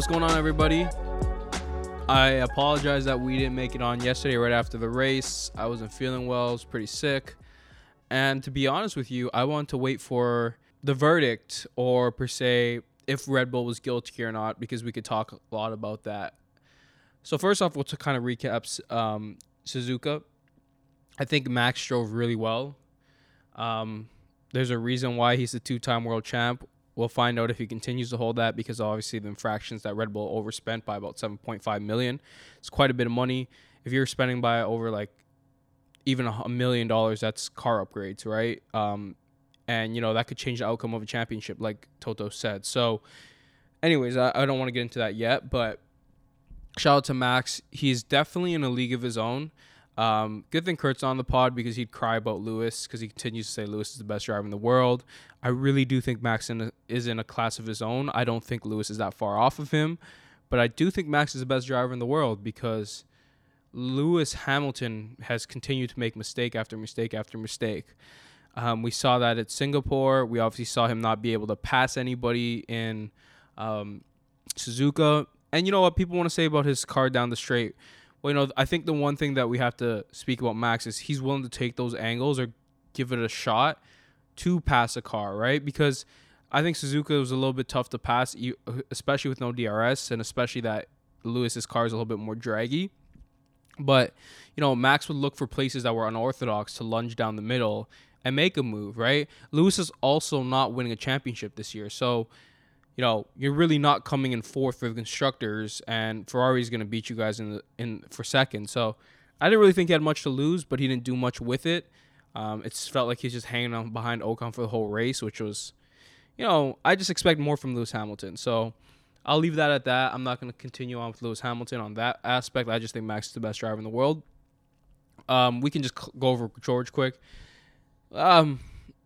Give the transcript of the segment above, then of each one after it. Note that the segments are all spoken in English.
What's going on, everybody? I apologize that we didn't make it on yesterday right after the race. I wasn't feeling well, I was pretty sick. And to be honest with you, I want to wait for the verdict or per se if Red Bull was guilty or not because we could talk a lot about that. So first off, we'll to kind of recap um, Suzuka. I think Max drove really well. Um, there's a reason why he's the two-time world champ. We'll find out if he continues to hold that because obviously the infractions that Red Bull overspent by about 7.5 million. It's quite a bit of money. If you're spending by over like even a million dollars, that's car upgrades, right? Um, and you know that could change the outcome of a championship, like Toto said. So, anyways, I, I don't want to get into that yet, but shout out to Max. He's definitely in a league of his own. Um, good thing Kurt's on the pod because he'd cry about Lewis because he continues to say Lewis is the best driver in the world. I really do think Max in a, is in a class of his own. I don't think Lewis is that far off of him, but I do think Max is the best driver in the world because Lewis Hamilton has continued to make mistake after mistake after mistake. Um, we saw that at Singapore. We obviously saw him not be able to pass anybody in um, Suzuka. And you know what people want to say about his car down the straight? Well, you know, I think the one thing that we have to speak about Max is he's willing to take those angles or give it a shot to pass a car, right? Because I think Suzuka was a little bit tough to pass, especially with no DRS, and especially that Lewis's car is a little bit more draggy. But you know, Max would look for places that were unorthodox to lunge down the middle and make a move, right? Lewis is also not winning a championship this year, so you know, you're really not coming in fourth for the constructors, and Ferrari's going to beat you guys in the, in for second. So I didn't really think he had much to lose, but he didn't do much with it. Um, it felt like he's just hanging on behind Ocon for the whole race, which was, you know, I just expect more from Lewis Hamilton. So I'll leave that at that. I'm not going to continue on with Lewis Hamilton on that aspect. I just think Max is the best driver in the world. Um, we can just go over George quick. Um,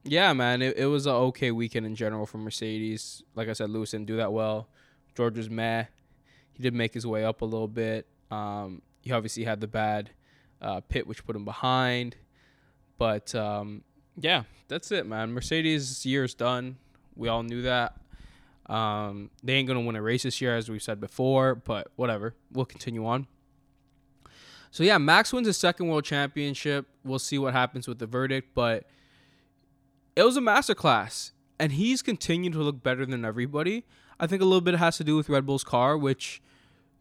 yeah, man, it, it was an okay weekend in general for Mercedes. Like I said, Lewis didn't do that well. George was meh. He did make his way up a little bit. Um, he obviously had the bad uh, pit, which put him behind. But um, yeah, that's it, man. Mercedes' year is done. We all knew that. Um, they ain't gonna win a race this year, as we've said before. But whatever, we'll continue on. So yeah, Max wins his second world championship. We'll see what happens with the verdict, but it was a masterclass, and he's continued to look better than everybody. I think a little bit has to do with Red Bull's car, which,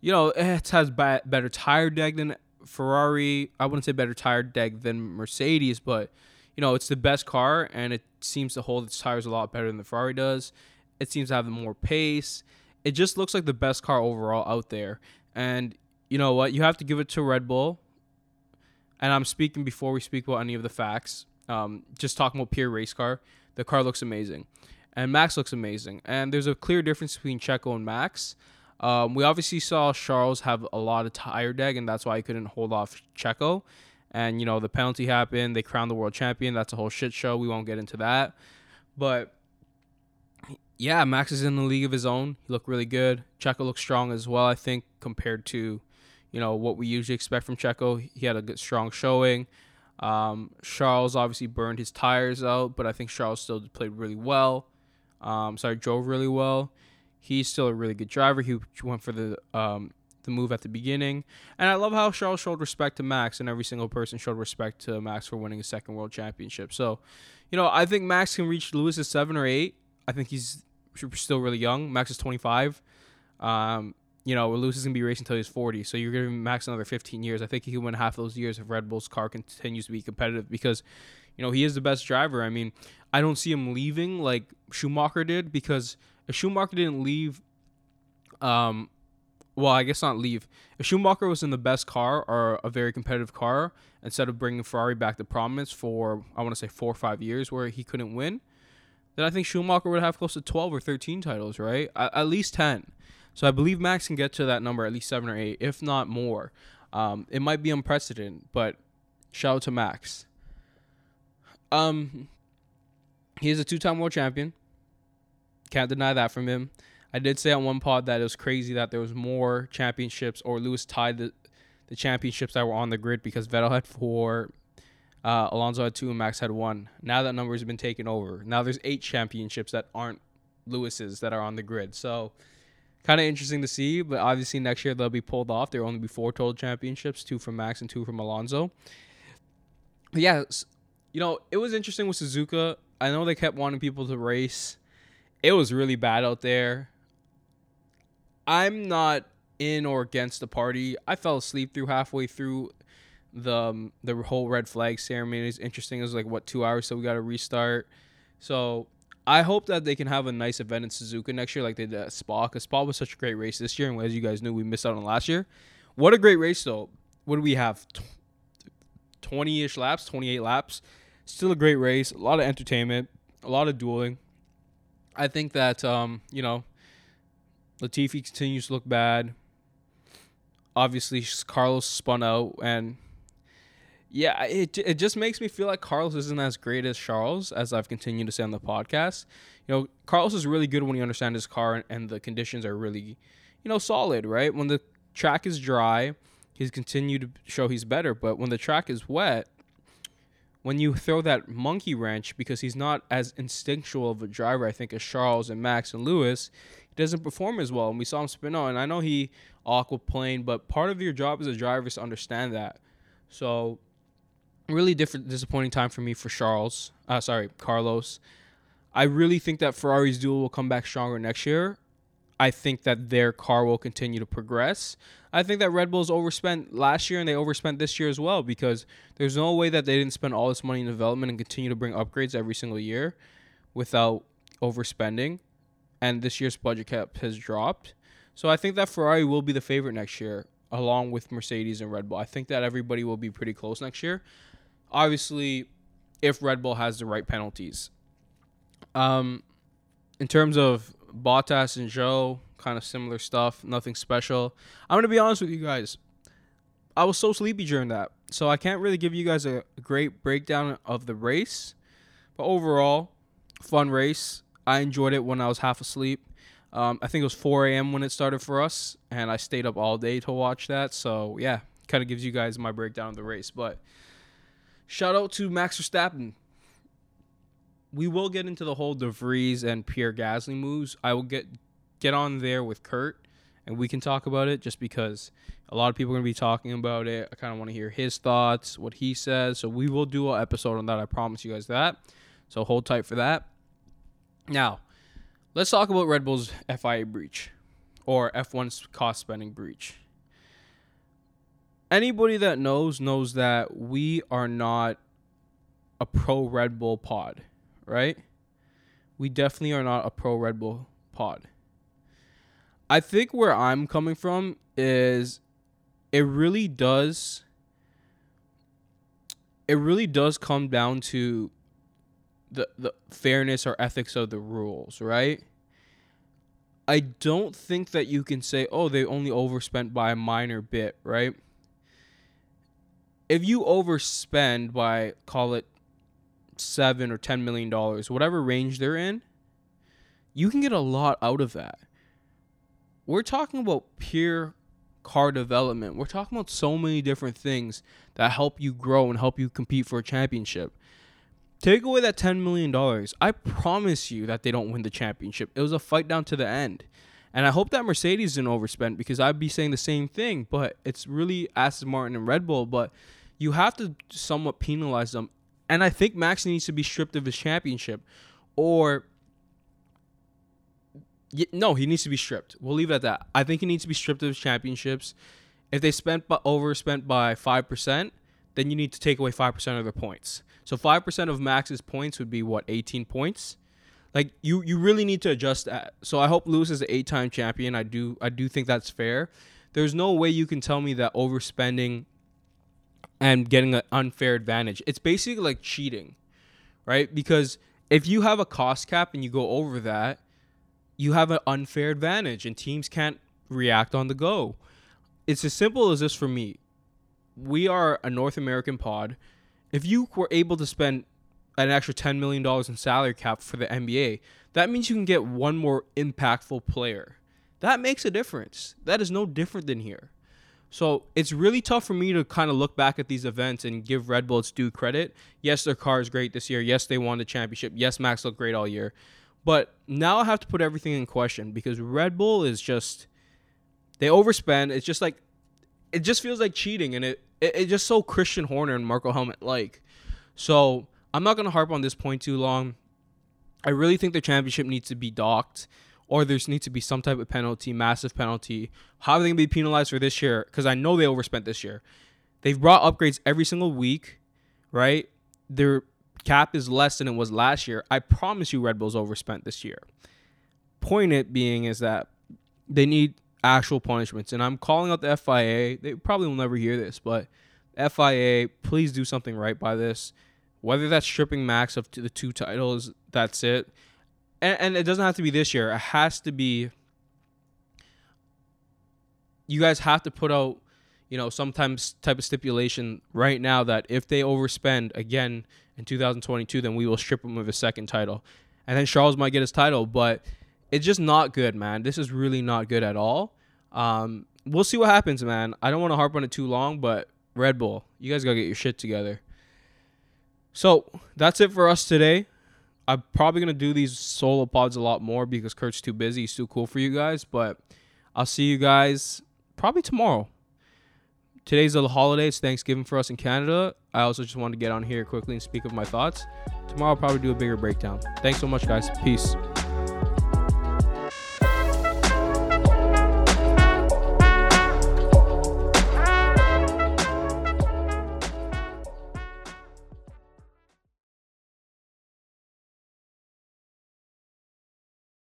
you know, it has better tire deg than Ferrari. I wouldn't say better tire deg than Mercedes, but you know, it's the best car, and it seems to hold its tires a lot better than the Ferrari does. It seems to have more pace. It just looks like the best car overall out there. And you know what? You have to give it to Red Bull. And I'm speaking before we speak about any of the facts. Um, just talking about pure race car, the car looks amazing, and Max looks amazing. And there's a clear difference between Checo and Max. Um, we obviously saw Charles have a lot of tire deg, and that's why he couldn't hold off Checo. And you know the penalty happened. They crowned the world champion. That's a whole shit show. We won't get into that. But yeah, Max is in the league of his own. He looked really good. Checo looks strong as well. I think compared to you know what we usually expect from Checo, he had a good strong showing. Um, Charles obviously burned his tires out, but I think Charles still played really well. Um, sorry, drove really well. He's still a really good driver. He went for the um, the move at the beginning, and I love how Charles showed respect to Max, and every single person showed respect to Max for winning a second world championship. So, you know, I think Max can reach Lewis's seven or eight. I think he's still really young. Max is twenty five. Um, you know, Lewis is gonna be racing until he's 40, so you're giving Max another 15 years. I think he can win half those years if Red Bull's car continues to be competitive because, you know, he is the best driver. I mean, I don't see him leaving like Schumacher did because if Schumacher didn't leave, um, well, I guess not leave. If Schumacher was in the best car or a very competitive car, instead of bringing Ferrari back to prominence for I want to say four or five years where he couldn't win, then I think Schumacher would have close to 12 or 13 titles, right? At least 10. So I believe Max can get to that number at least seven or eight, if not more. Um, it might be unprecedented, but shout out to Max. Um, he is a two-time world champion. Can't deny that from him. I did say on one pod that it was crazy that there was more championships, or Lewis tied the the championships that were on the grid because Vettel had four, uh, Alonso had two, and Max had one. Now that number has been taken over. Now there's eight championships that aren't Lewis's that are on the grid. So kind of interesting to see. But obviously next year they'll be pulled off. There will only be four total championships, two from Max and two from Alonso. But yeah, you know it was interesting with Suzuka. I know they kept wanting people to race. It was really bad out there. I'm not in or against the party. I fell asleep through halfway through the um, the whole red flag ceremony. It's interesting. It was like what two hours, so we got to restart. So I hope that they can have a nice event in Suzuka next year, like they did at Spa. Because Spa was such a great race this year, and as you guys knew, we missed out on last year. What a great race, though. What do we have? Twenty-ish laps, twenty-eight laps. Still a great race. A lot of entertainment, a lot of dueling. I think that um, you know, Latifi continues to look bad. Obviously, Carlos spun out, and yeah, it it just makes me feel like Carlos isn't as great as Charles, as I've continued to say on the podcast. You know, Carlos is really good when he understands his car and, and the conditions are really, you know, solid. Right when the track is dry, he's continued to show he's better. But when the track is wet, when you throw that monkey wrench because he's not as instinctual of a driver, I think, as Charles and Max and Lewis, he doesn't perform as well. And we saw him spin out. And I know he aquaplane, but part of your job as a driver is to understand that. So really different disappointing time for me for Charles. Uh, sorry, Carlos. I really think that Ferrari's duel will come back stronger next year. I think that their car will continue to progress. I think that Red Bull's overspent last year and they overspent this year as well because there's no way that they didn't spend all this money in development and continue to bring upgrades every single year without overspending. And this year's budget cap has dropped. So I think that Ferrari will be the favorite next year along with Mercedes and Red Bull. I think that everybody will be pretty close next year obviously if Red Bull has the right penalties. Um, in terms of Bottas and Zhou, kind of similar stuff, nothing special. I'm gonna be honest with you guys. I was so sleepy during that, so I can't really give you guys a great breakdown of the race. But overall, fun race. I enjoyed it when I was half asleep. Um, I think it was 4 a.m. when it started for us, and I stayed up all day to watch that. So yeah, kind of gives you guys my breakdown of the race. But Shout out to Max Verstappen. We will get into the whole De Vries and Pierre Gasly moves. I will get get on there with Kurt and we can talk about it just because a lot of people are going to be talking about it. I kind of want to hear his thoughts, what he says. So we will do an episode on that. I promise you guys that. So hold tight for that. Now, let's talk about Red Bull's FIA breach or F1's cost spending breach anybody that knows knows that we are not a pro Red Bull pod, right? We definitely are not a pro Red Bull pod. I think where I'm coming from is it really does it really does come down to the the fairness or ethics of the rules, right? I don't think that you can say, "Oh, they only overspent by a minor bit," right? If you overspend by call it seven or ten million dollars, whatever range they're in, you can get a lot out of that. We're talking about pure car development. We're talking about so many different things that help you grow and help you compete for a championship. Take away that $10 million. I promise you that they don't win the championship. It was a fight down to the end. And I hope that Mercedes didn't overspend because I'd be saying the same thing. But it's really Aston Martin and Red Bull. But you have to somewhat penalize them. And I think Max needs to be stripped of his championship. Or no, he needs to be stripped. We'll leave it at that. I think he needs to be stripped of his championships. If they spent by, overspent by five percent, then you need to take away five percent of their points. So five percent of Max's points would be what eighteen points. Like you, you really need to adjust that. So I hope Lewis is an eight-time champion. I do, I do think that's fair. There's no way you can tell me that overspending and getting an unfair advantage. It's basically like cheating, right? Because if you have a cost cap and you go over that, you have an unfair advantage and teams can't react on the go. It's as simple as this for me. We are a North American pod. If you were able to spend an extra $10 million in salary cap for the NBA, that means you can get one more impactful player. That makes a difference. That is no different than here. So it's really tough for me to kind of look back at these events and give Red Bull its due credit. Yes, their car is great this year. Yes, they won the championship. Yes, Max looked great all year. But now I have to put everything in question because Red Bull is just they overspend. It's just like it just feels like cheating, and it it, it just so Christian Horner and Marco Helmut like. So I'm not gonna harp on this point too long. I really think the championship needs to be docked, or there needs to be some type of penalty, massive penalty. How are they gonna be penalized for this year? Because I know they overspent this year. They've brought upgrades every single week, right? Their cap is less than it was last year. I promise you, Red Bull's overspent this year. Point it being is that they need actual punishments, and I'm calling out the FIA. They probably will never hear this, but FIA, please do something right by this. Whether that's stripping Max of the two titles, that's it. And, and it doesn't have to be this year. It has to be. You guys have to put out, you know, sometimes type of stipulation right now that if they overspend again in 2022, then we will strip him of his second title, and then Charles might get his title. But it's just not good, man. This is really not good at all. Um, we'll see what happens, man. I don't want to harp on it too long, but Red Bull, you guys gotta get your shit together. So that's it for us today. I'm probably gonna do these solo pods a lot more because Kurt's too busy. He's too cool for you guys, but I'll see you guys probably tomorrow. Today's the holiday. It's Thanksgiving for us in Canada. I also just wanted to get on here quickly and speak of my thoughts. Tomorrow I'll probably do a bigger breakdown. Thanks so much, guys. Peace.